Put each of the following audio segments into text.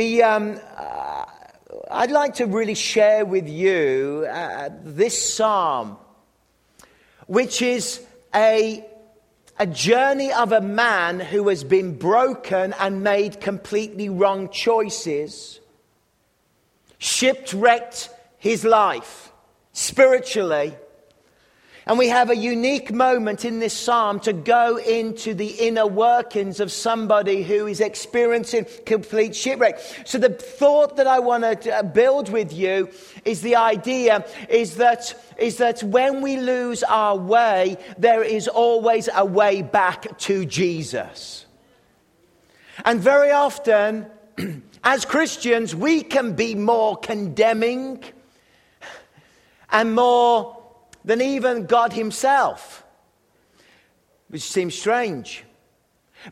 The, um, uh, I'd like to really share with you uh, this psalm, which is a, a journey of a man who has been broken and made completely wrong choices, shipwrecked his life spiritually and we have a unique moment in this psalm to go into the inner workings of somebody who is experiencing complete shipwreck. So the thought that I want to uh, build with you is the idea is that, is that when we lose our way, there is always a way back to Jesus. And very often, as Christians, we can be more condemning and more than even God Himself, which seems strange.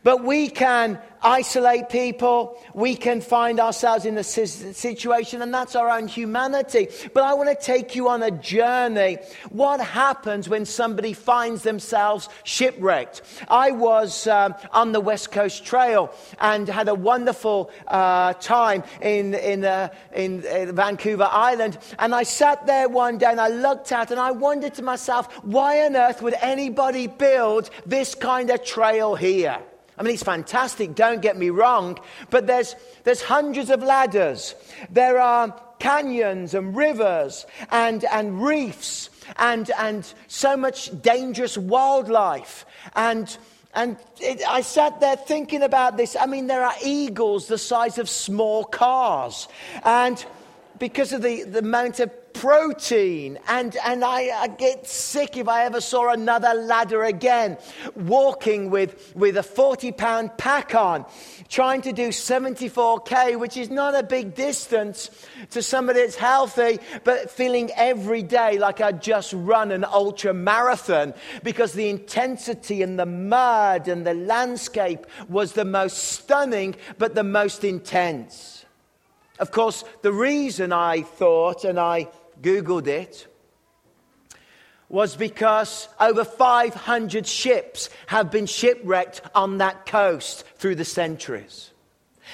But we can isolate people. We can find ourselves in a situation, and that's our own humanity. But I want to take you on a journey. What happens when somebody finds themselves shipwrecked? I was um, on the West Coast Trail and had a wonderful uh, time in, in, uh, in, in Vancouver Island. And I sat there one day and I looked out and I wondered to myself, why on earth would anybody build this kind of trail here? I mean, it's fantastic, don't get me wrong, but there's, there's hundreds of ladders. There are canyons and rivers and, and reefs and, and so much dangerous wildlife. And, and it, I sat there thinking about this. I mean, there are eagles the size of small cars. And because of the, the amount of protein. And, and I, I, get sick if I ever saw another ladder again, walking with, with a 40 pound pack on, trying to do 74K, which is not a big distance to somebody that's healthy, but feeling every day like I'd just run an ultra marathon because the intensity and the mud and the landscape was the most stunning, but the most intense. Of course, the reason I thought, and I Googled it, was because over 500 ships have been shipwrecked on that coast through the centuries.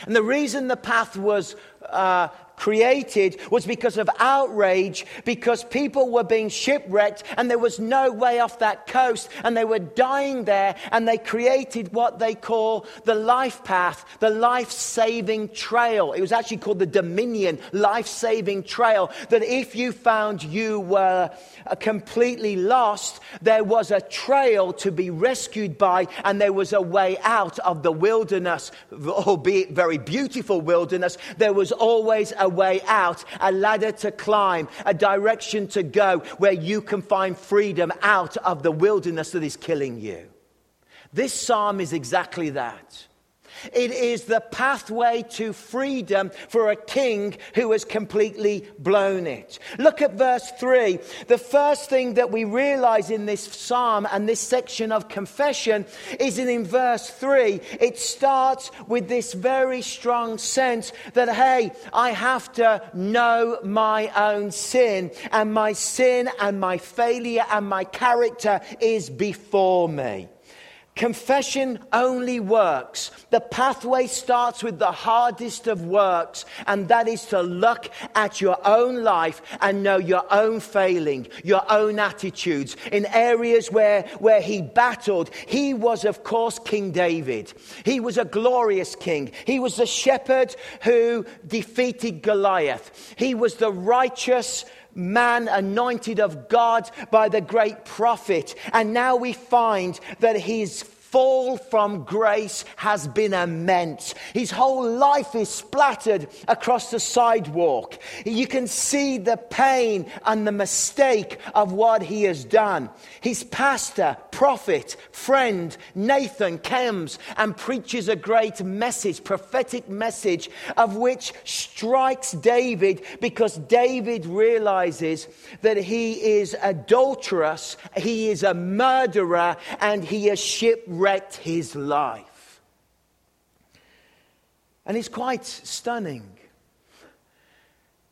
And the reason the path was uh, created was because of outrage, because people were being shipwrecked and there was no way off that coast and they were dying there and they created what they call the life path, the life saving trail. It was actually called the Dominion life saving trail. That if you found you were uh, completely lost, there was a trail to be rescued by and there was a way out of the wilderness, albeit very beautiful wilderness. There was always a a way out, a ladder to climb, a direction to go where you can find freedom out of the wilderness that is killing you. This psalm is exactly that. It is the pathway to freedom for a king who has completely blown it. Look at verse 3. The first thing that we realize in this psalm and this section of confession is in verse 3. It starts with this very strong sense that, hey, I have to know my own sin, and my sin and my failure and my character is before me. Confession only works. The pathway starts with the hardest of works, and that is to look at your own life and know your own failing, your own attitudes in areas where, where he battled. He was, of course, King David. He was a glorious king. He was the shepherd who defeated Goliath. He was the righteous man anointed of God by the great prophet. And now we find that his fall from grace has been immense. His whole life is splattered across the sidewalk. You can see the pain and the mistake of what he has done. His pastor, prophet, friend, Nathan comes and preaches a great message, prophetic message, of which strikes David because David realizes that he is adulterous, he is a murderer, and he is shipwrecked his life. And it's quite stunning.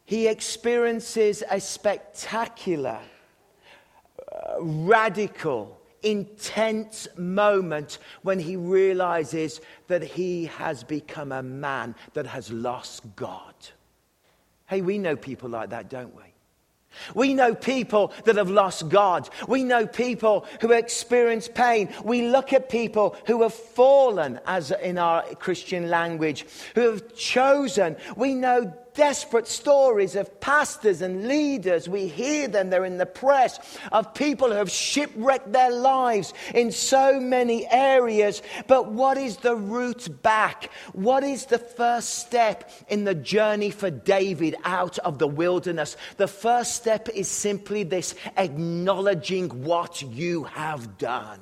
He experiences a spectacular, uh, radical, intense moment when he realizes that he has become a man that has lost God. Hey, we know people like that, don't we? We know people that have lost God. We know people who experience pain. We look at people who have fallen, as in our Christian language, who have chosen. We know desperate stories of pastors and leaders. We hear them, they're in the press, of people who have shipwrecked their lives in so many areas. But what is the route back? What is the first step in the journey for David out of the wilderness? The first step is simply this acknowledging what you have done.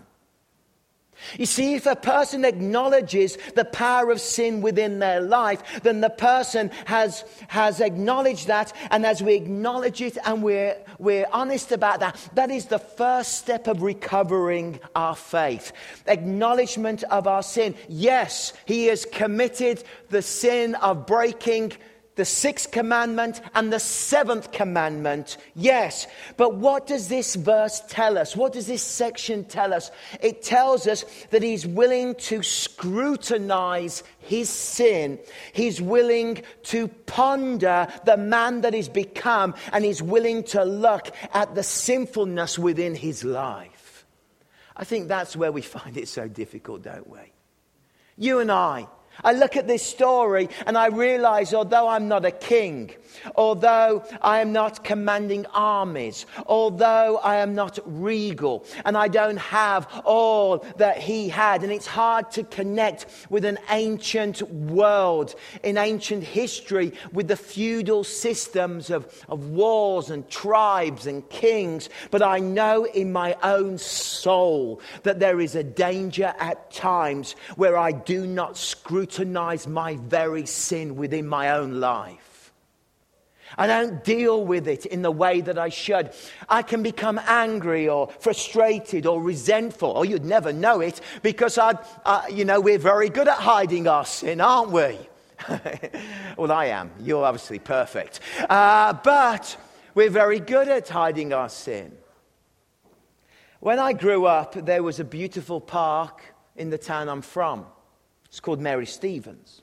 You see, if a person acknowledges the power of sin within their life, then the person has, has acknowledged that. And as we acknowledge it and we're, we're honest about that, that is the first step of recovering our faith. Acknowledgement of our sin. Yes, he has committed the sin of breaking the sixth commandment and the seventh commandment. Yes. But what does this verse tell us? What does this section tell us? It tells us that he's willing to scrutinize his sin. He's willing to ponder the man that he's become and he's willing to look at the sinfulness within his life. I think that's where we find it so difficult, don't we? You and I, I look at this story and I realize, although I'm not a king, although I am not commanding armies, although I am not regal, and I don't have all that he had, and it's hard to connect with an ancient world, in ancient history, with the feudal systems of, of wars and tribes and kings, but I know in my own soul that there is a danger at times where I do not scrutinize scrutinize my very sin within my own life. I don't deal with it in the way that I should. I can become angry or frustrated or resentful, or you'd never know it because I, you know, we're very good at hiding our sin, aren't we? well, I am. You're obviously perfect. Uh, but we're very good at hiding our sin. When I grew up, there was a beautiful park in the town I'm from. It's called Mary Stevens.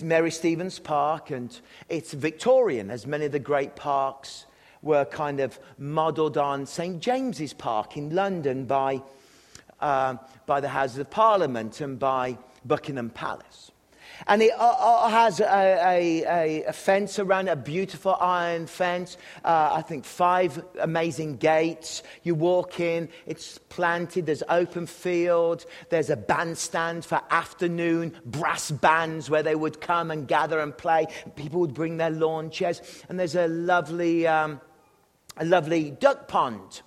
Mary Stevens Park, and it's Victorian, as many of the great parks were kind of modelled on St. James's Park in London by, uh, by the Houses of Parliament and by Buckingham Palace. And it uh, uh, has a, a, a, fence around a beautiful iron fence. Uh, I think five amazing gates. You walk in, it's planted, there's open field, there's a bandstand for afternoon brass bands where they would come and gather and play. People would bring their lawn chairs. And there's a lovely, um, a lovely duck pond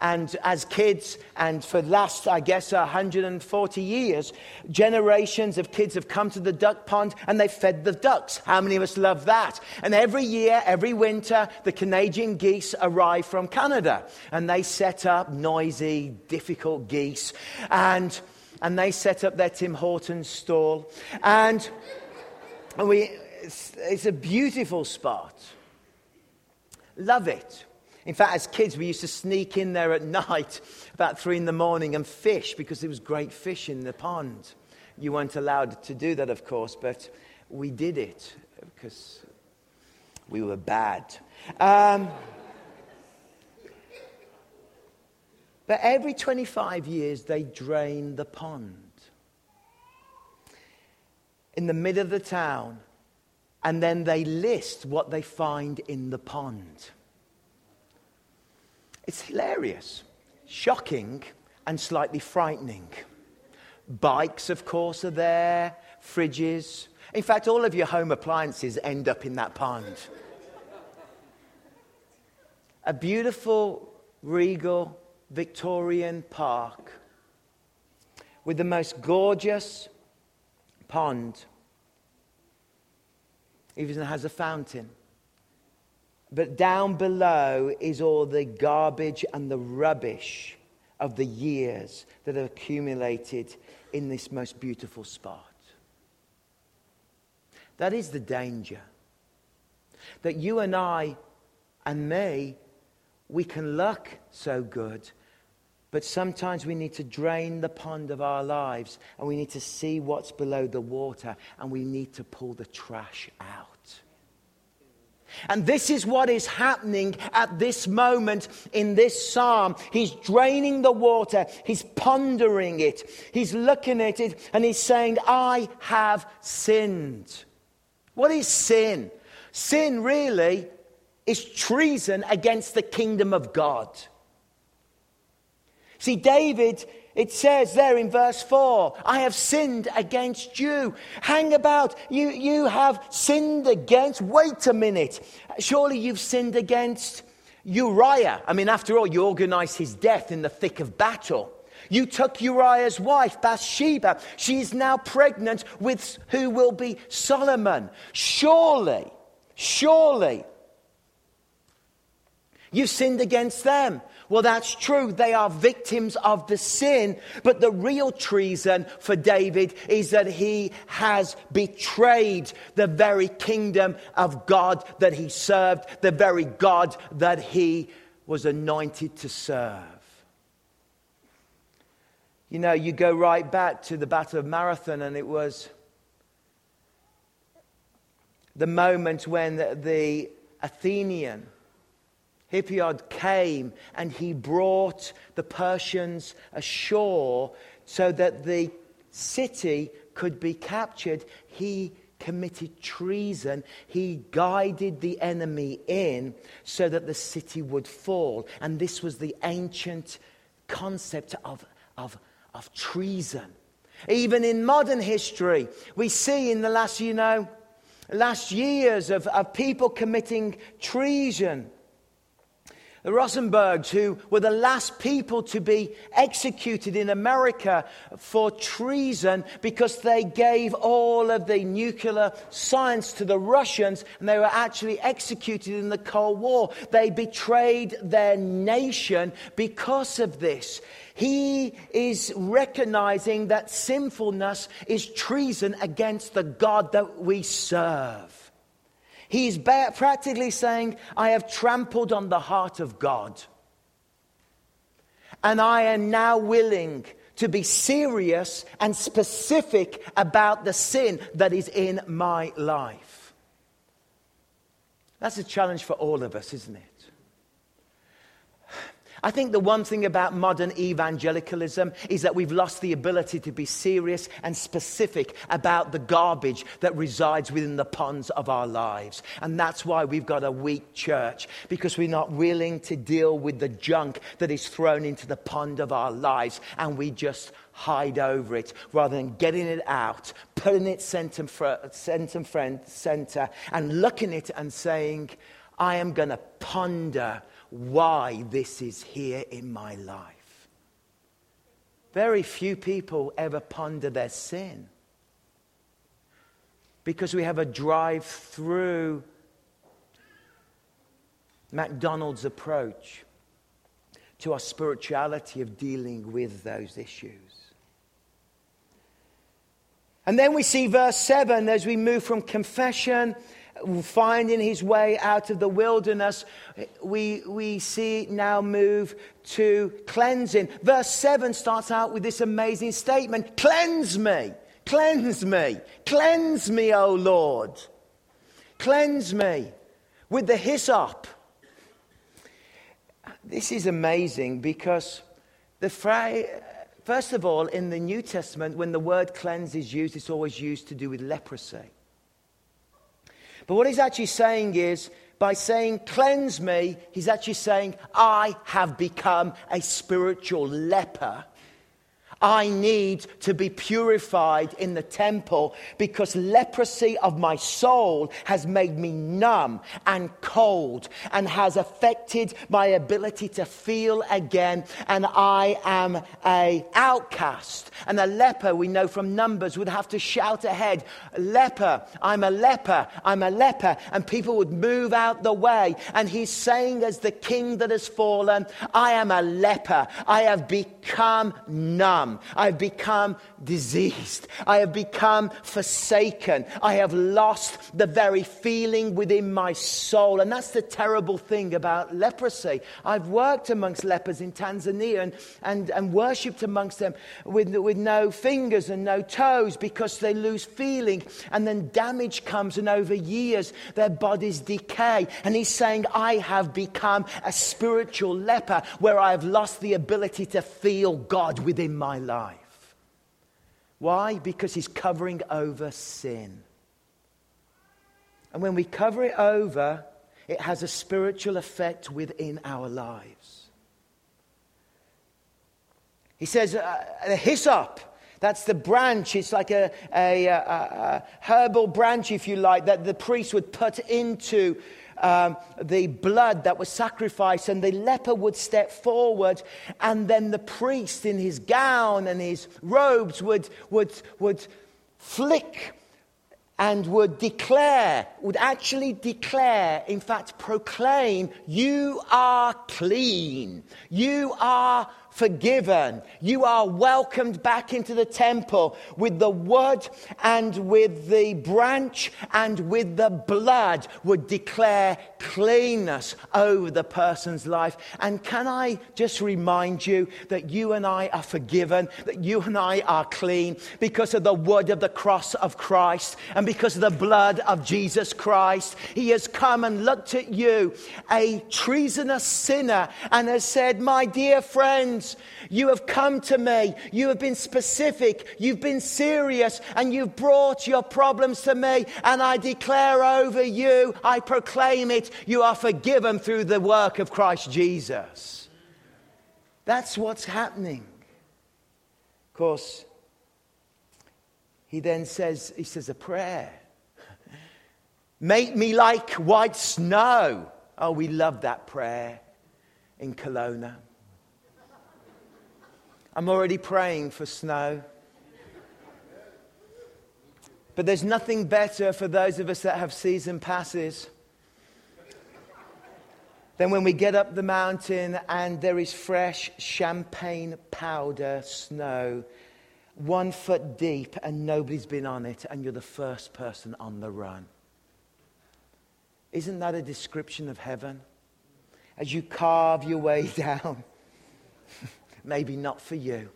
and as kids, and for the last, I guess, 140 years, generations of kids have come to the duck pond and they fed the ducks. How many of us love that? And every year, every winter, the Canadian geese arrive from Canada and they set up noisy, difficult geese. And, and they set up their Tim Hortons stall. And, and we, it's, it's a beautiful spot. Love it. In fact, as kids, we used to sneak in there at night about three in the morning and fish because there was great fish in the pond. You weren't allowed to do that, of course, but we did it because we were bad. Um, but every 25 years, they drain the pond in the middle of the town, and then they list what they find in the pond. It's hilarious, shocking, and slightly frightening. Bikes, of course, are there, fridges. In fact, all of your home appliances end up in that pond. A beautiful, regal, Victorian park with the most gorgeous pond. Even has a fountain. But down below is all the garbage and the rubbish of the years that have accumulated in this most beautiful spot. That is the danger. That you and I and me, we can look so good, But sometimes we need to drain the pond of our lives and we need to see what's below the water and we need to pull the trash out. And this is what is happening at this moment in this psalm. He's draining the water, he's pondering it, he's looking at it, and he's saying, I have sinned. What is sin? Sin really is treason against the kingdom of God. See, David, it says there in verse 4, I have sinned against you. Hang about. You, you have sinned against. Wait a minute. Surely you've sinned against Uriah. I mean, after all, you organized his death in the thick of battle. You took Uriah's wife, Bathsheba. She is now pregnant with who will be Solomon. Surely, surely, you've sinned against them. Well, that's true. They are victims of the sin. But the real treason for David is that he has betrayed the very kingdom of God that he served, the very God that he was anointed to serve. You know, you go right back to the Battle of Marathon, and it was the moment when the Athenian Hippias came and he brought the Persians ashore so that the city could be captured. He committed treason. He guided the enemy in so that the city would fall. And this was the ancient concept of, of, of treason. Even in modern history, we see in the last, you know, last years of, of people committing treason. The Rosenbergs, who were the last people to be executed in America for treason because they gave all of the nuclear science to the Russians and they were actually executed in the Cold War. They betrayed their nation because of this. He is recognizing that sinfulness is treason against the God that we serve. He's practically saying, I have trampled on the heart of God. And I am now willing to be serious and specific about the sin that is in my life. That's a challenge for all of us, isn't it? I think the one thing about modern evangelicalism is that we've lost the ability to be serious and specific about the garbage that resides within the ponds of our lives. And that's why we've got a weak church, because we're not willing to deal with the junk that is thrown into the pond of our lives, and we just hide over it rather than getting it out, putting it center, center, center and looking at it and saying, I am going to ponder why this is here in my life. Very few people ever ponder their sin because we have a drive through McDonald's approach to our spirituality of dealing with those issues. And then we see verse 7 as we move from confession finding his way out of the wilderness, we, we see now move to cleansing. Verse 7 starts out with this amazing statement Cleanse me, cleanse me, cleanse me, O Lord. Cleanse me with the hyssop. This is amazing because the phrase, first of all, in the New Testament, when the word cleanse is used, it's always used to do with leprosy. But what he's actually saying is, by saying, cleanse me, he's actually saying, I have become a spiritual leper I need to be purified in the temple because leprosy of my soul has made me numb and cold and has affected my ability to feel again. And I am a outcast. And a leper, we know from Numbers, would have to shout ahead, leper, I'm a leper, I'm a leper. And people would move out the way. And he's saying as the king that has fallen, I am a leper. I have become numb. Numb. I have become diseased. I have become forsaken. I have lost the very feeling within my soul. And that's the terrible thing about leprosy. I've worked amongst lepers in Tanzania and, and, and worshipped amongst them with, with no fingers and no toes because they lose feeling. And then damage comes, and over years, their bodies decay. And he's saying, I have become a spiritual leper where I have lost the ability to feel God within my life. Why? Because he's covering over sin. And when we cover it over, it has a spiritual effect within our lives. He says, uh, the hyssop, that's the branch. It's like a, a, a, a, herbal branch, if you like, that the priest would put into um, the blood that was sacrificed, and the leper would step forward, and then the priest in his gown and his robes would, would, would flick and would declare, would actually declare, in fact, proclaim, You are clean. You are forgiven. You are welcomed back into the temple with the wood and with the branch and with the blood would declare cleanness over the person's life. And can I just remind you that you and I are forgiven, that you and I are clean because of the wood of the cross of Christ and because of the blood of Jesus Christ. He has come and looked at you, a treasonous sinner, and has said, My dear friends, you have come to me. You have been specific. You've been serious. And you've brought your problems to me. And I declare over you, I proclaim it, you are forgiven through the work of Christ Jesus. That's what's happening. Of course, he then says, he says a prayer. Make me like white snow. Oh, we love that prayer in Kelowna. I'm already praying for snow. But there's nothing better for those of us that have season passes than when we get up the mountain and there is fresh champagne powder snow, one foot deep, and nobody's been on it, and you're the first person on the run. Isn't that a description of heaven? As you carve your way down maybe not for you.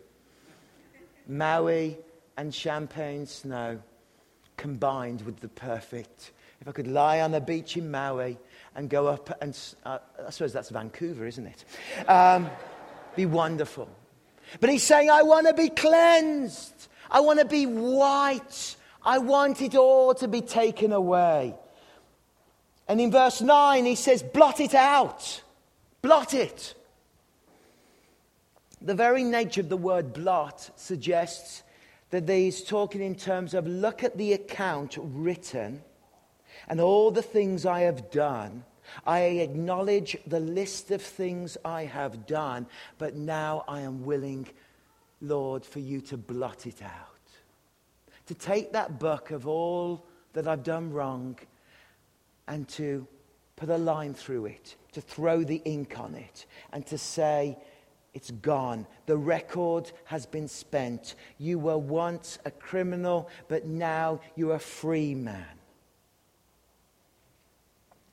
Maui and champagne snow combined with the perfect. If I could lie on the beach in Maui and go up and, uh, I suppose that's Vancouver, isn't it? Um, be wonderful. But he's saying, I want to be cleansed. I want to be white. I want it all to be taken away. And in verse 9, he says, blot it out. Blot it. The very nature of the word blot suggests that he's talking in terms of look at the account written and all the things I have done. I acknowledge the list of things I have done, but now I am willing, Lord, for you to blot it out. To take that book of all that I've done wrong and to put a line through it, to throw the ink on it, and to say, it's gone. The record has been spent. You were once a criminal, but now you're a free man.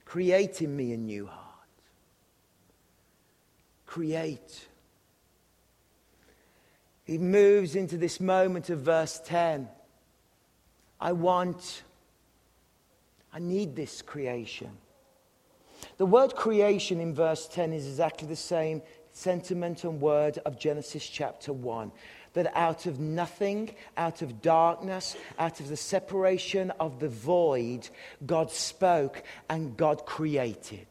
Create in me a new heart. Create. He moves into this moment of verse 10. I want, I need this creation. The word creation in verse 10 is exactly the same sentiment and word of Genesis chapter 1 that out of nothing, out of darkness, out of the separation of the void, God spoke and God created.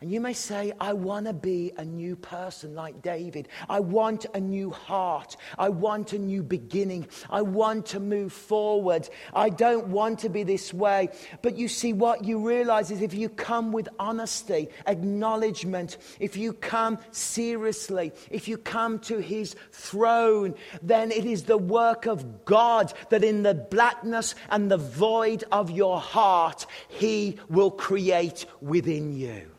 And you may say, I want to be a new person like David. I want a new heart. I want a new beginning. I want to move forward. I don't want to be this way. But you see, what you realize is if you come with honesty, acknowledgement, if you come seriously, if you come to his throne, then it is the work of God that in the blackness and the void of your heart, he will create within you.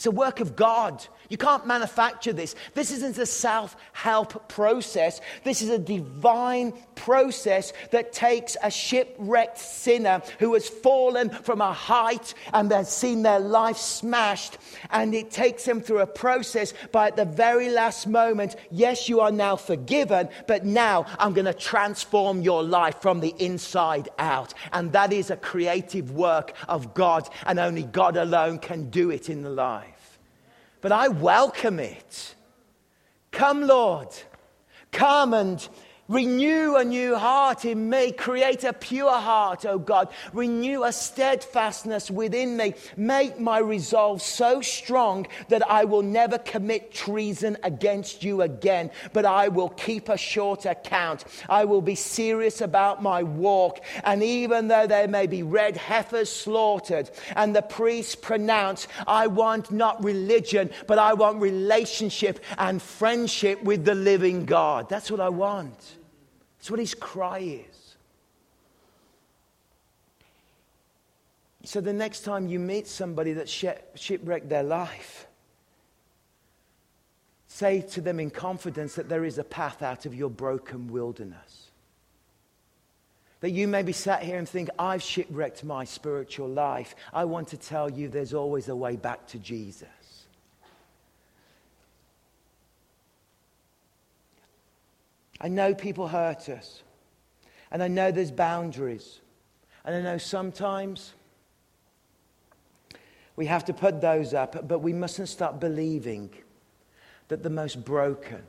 It's a work of God. You can't manufacture this. This isn't a self help process. This is a divine process that takes a shipwrecked sinner who has fallen from a height and has seen their life smashed, and it takes them through a process by at the very last moment, yes, you are now forgiven, but now I'm going to transform your life from the inside out. And that is a creative work of God, and only God alone can do it in the life but I welcome it. Come, Lord. Come and Renew a new heart in me. Create a pure heart, O God. Renew a steadfastness within me. Make my resolve so strong that I will never commit treason against you again, but I will keep a short account. I will be serious about my walk. And even though there may be red heifers slaughtered and the priests pronounce, I want not religion, but I want relationship and friendship with the living God. That's what I want. That's what his cry is. So the next time you meet somebody that shipwrecked their life, say to them in confidence that there is a path out of your broken wilderness. That you may be sat here and think, I've shipwrecked my spiritual life. I want to tell you there's always a way back to Jesus. I know people hurt us. And I know there's boundaries. And I know sometimes we have to put those up, but we mustn't stop believing that the most broken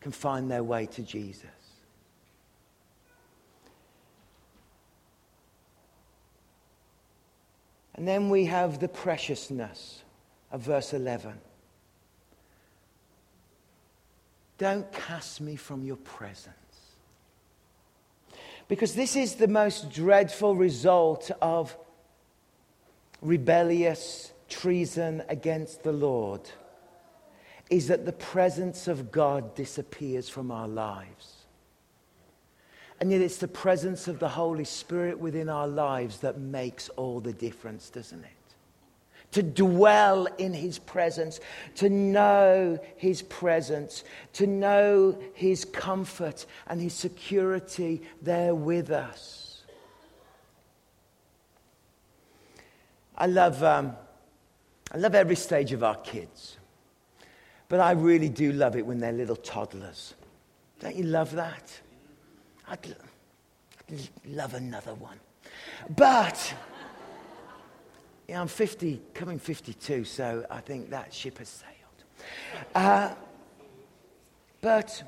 can find their way to Jesus. And then we have the preciousness of verse 11. Don't cast me from your presence. Because this is the most dreadful result of rebellious treason against the Lord is that the presence of God disappears from our lives. And yet it's the presence of the Holy Spirit within our lives that makes all the difference, doesn't it? To dwell in his presence, to know his presence, to know his comfort and his security there with us. I love, um, I love every stage of our kids, but I really do love it when they're little toddlers. Don't you love that? I'd, I'd love another one. But yeah, I'm 50, coming 52, so I think that ship has sailed. Uh, but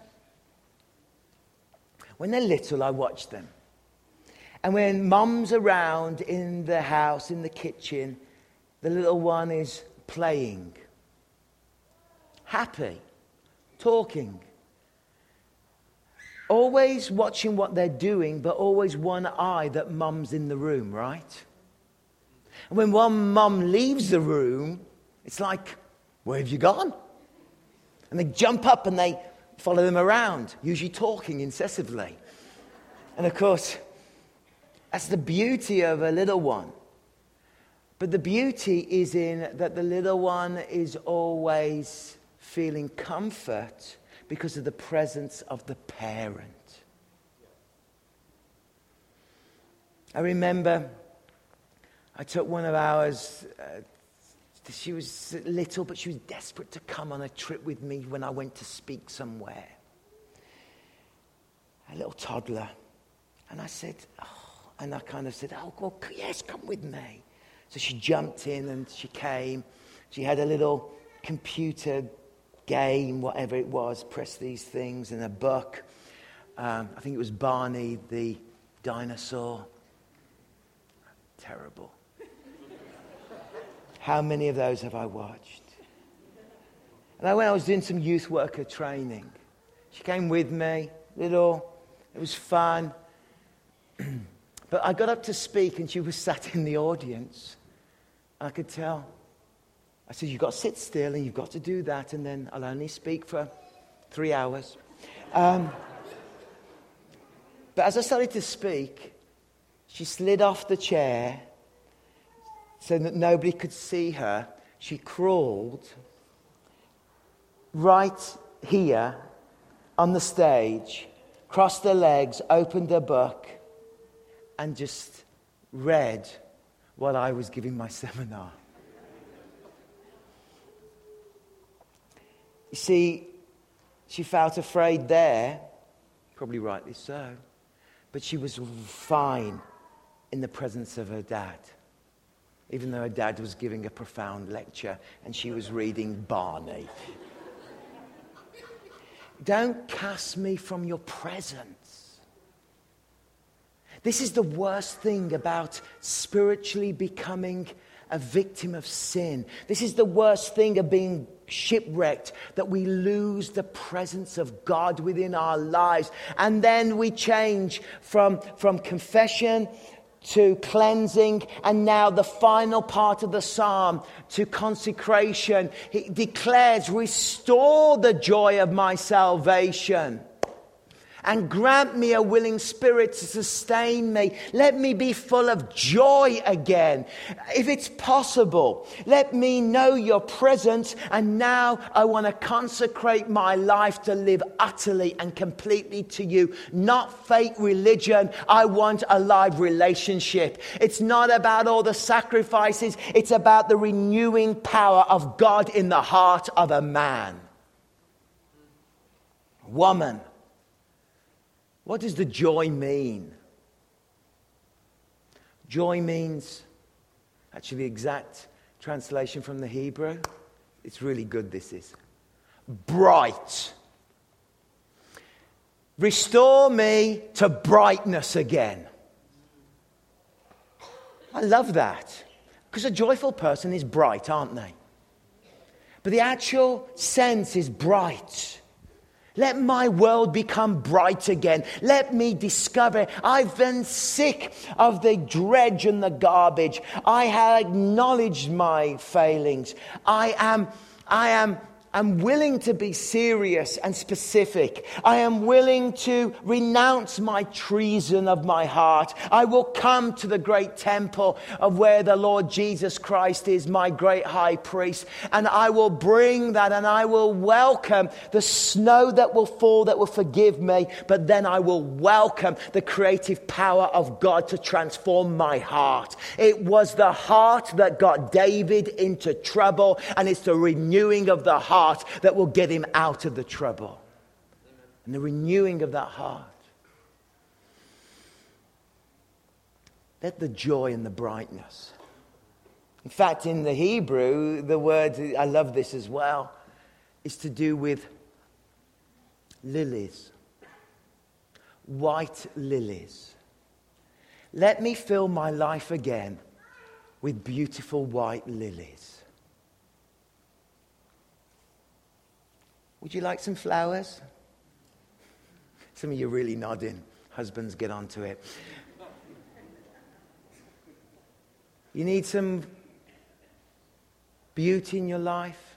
when they're little, I watch them. And when mum's around in the house, in the kitchen, the little one is playing, happy, talking, always watching what they're doing, but always one eye that mum's in the room, right? And when one mum leaves the room, it's like, where have you gone? And they jump up and they follow them around, usually talking incessantly. And of course, that's the beauty of a little one. But the beauty is in that the little one is always feeling comfort because of the presence of the parent. I remember I took one of ours. Uh, she was little, but she was desperate to come on a trip with me when I went to speak somewhere. A little toddler. And I said, oh, and I kind of said, oh, well, yes, come with me. So she jumped in and she came. She had a little computer game, whatever it was, press these things, and a book. Um, I think it was Barney the dinosaur. Terrible. How many of those have I watched? And I, when I was doing some youth worker training, she came with me, little, it was fun. but I got up to speak and she was sat in the audience. I could tell. I said, You've got to sit still and you've got to do that, and then I'll only speak for three hours. Um, but as I started to speak, she slid off the chair so that nobody could see her. she crawled right here on the stage, crossed her legs, opened her book, and just read while I was giving my seminar. You see, she felt afraid there, probably rightly so, but she was fine in the presence of her dad, even though her dad was giving a profound lecture and she was reading Barney. Don't cast me from your presence. This is the worst thing about spiritually becoming a victim of sin. This is the worst thing of being shipwrecked that we lose the presence of God within our lives. And then we change from, from confession to cleansing, and now the final part of the psalm to consecration. He declares, Restore the joy of my salvation and grant me a willing spirit to sustain me. Let me be full of joy again. If it's possible, let me know your presence. And now I want to consecrate my life to live utterly and completely to you. Not fake religion. I want a live relationship. It's not about all the sacrifices, it's about the renewing power of God in the heart of a man. Woman what does the joy mean? Joy means, actually, the exact translation from the Hebrew. It's really good, this is. Bright. Restore me to brightness again. I love that. Because a joyful person is bright, aren't they? But the actual sense is bright. Let my world become bright again. Let me discover. I've been sick of the dredge and the garbage. I have acknowledged my failings. I am, I am am willing to be serious and specific. I am willing to renounce my treason of my heart. I will come to the great temple of where the Lord Jesus Christ is my great high priest, and I will bring that and I will welcome the snow that will fall that will forgive me, but then I will welcome the creative power of God to transform my heart. It was the heart that got David into trouble, and it's the renewing of the heart heart that will get him out of the trouble. And the renewing of that heart. Let the joy and the brightness. In fact, in the Hebrew, the word, I love this as well, is to do with lilies, white lilies. Let me fill my life again with beautiful white lilies. Would you like some flowers? Some of you really nodding. Husbands, get onto it. You need some beauty in your life.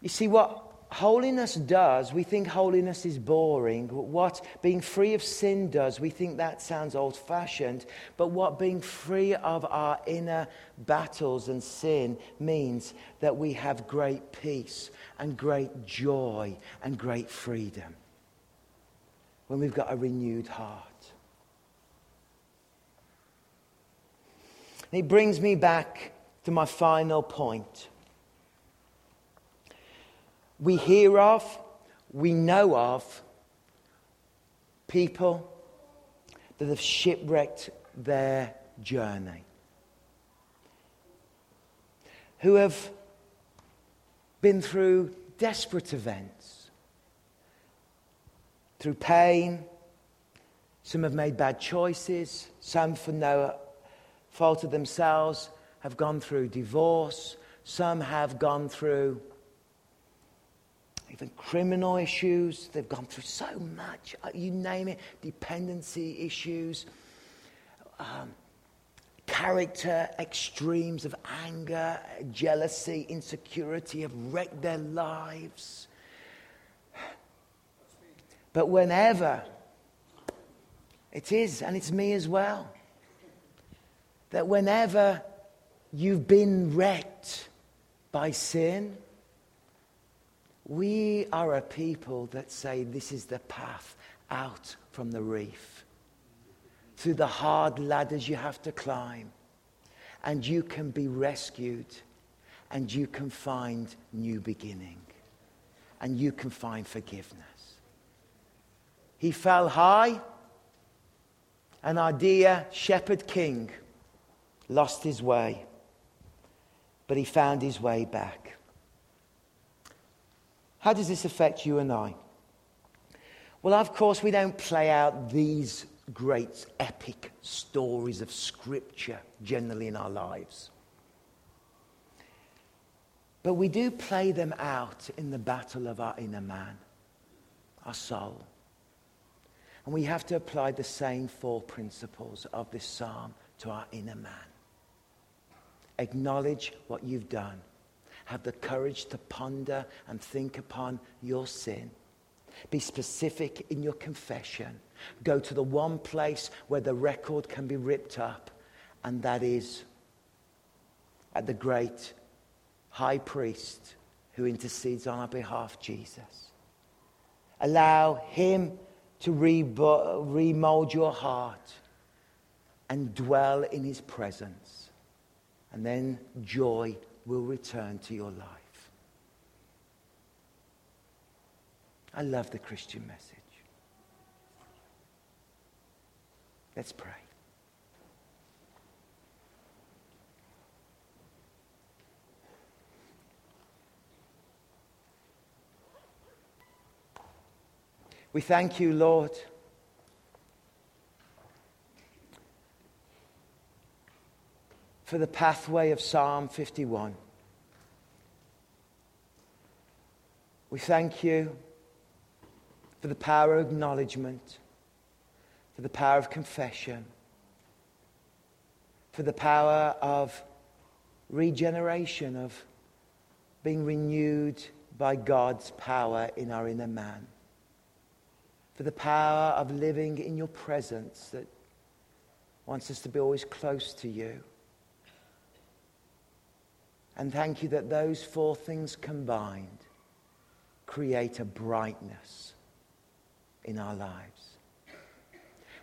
You see, what holiness does, we think holiness is boring. What being free of sin does, we think that sounds old fashioned. But what being free of our inner battles and sin means that we have great peace and great joy and great freedom when we've got a renewed heart. And it brings me back to my final point. We hear of, we know of people that have shipwrecked their journey, who have been through desperate events, through pain. Some have made bad choices, some, for no fault of themselves, have gone through divorce, some have gone through even criminal issues. They've gone through so much, uh, you name it, dependency issues. Um, character extremes of anger, jealousy, insecurity have wrecked their lives. But whenever it is, and it's me as well, that whenever you've been wrecked by sin. We are a people that say this is the path out from the reef, through the hard ladders you have to climb, and you can be rescued, and you can find new beginning, and you can find forgiveness. He fell high, and our dear shepherd king lost his way, but he found his way back. How does this affect you and I? Well, of course, we don't play out these great epic stories of Scripture generally in our lives. But we do play them out in the battle of our inner man, our soul. And we have to apply the same four principles of this psalm to our inner man. Acknowledge what you've done. Have the courage to ponder and think upon your sin. Be specific in your confession. Go to the one place where the record can be ripped up, and that is at the great high priest who intercedes on our behalf, Jesus. Allow him to remold your heart and dwell in his presence. And then joy will return to your life. I love the Christian message. Let's pray. We thank you, Lord. For the pathway of Psalm 51. We thank you for the power of acknowledgement, for the power of confession, for the power of regeneration, of being renewed by God's power in our inner man for the power of living in your presence that wants us to be always close to you. And thank you that those four things combined create a brightness in our lives.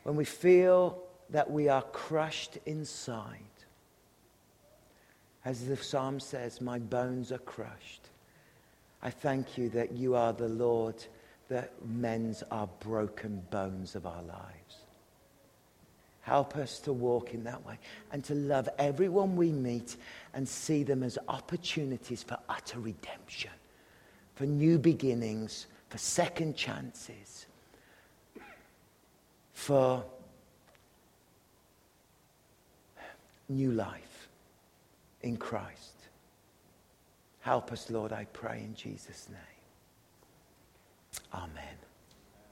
When we feel that we are crushed inside, as the psalm says, My bones are crushed. I thank you that you are the Lord that mends our broken bones of our lives. Help us to walk in that way and to love everyone we meet and see them as opportunities for utter redemption, for new beginnings, for second chances, for new life in Christ. Help us, Lord, I pray in Jesus' name. Amen.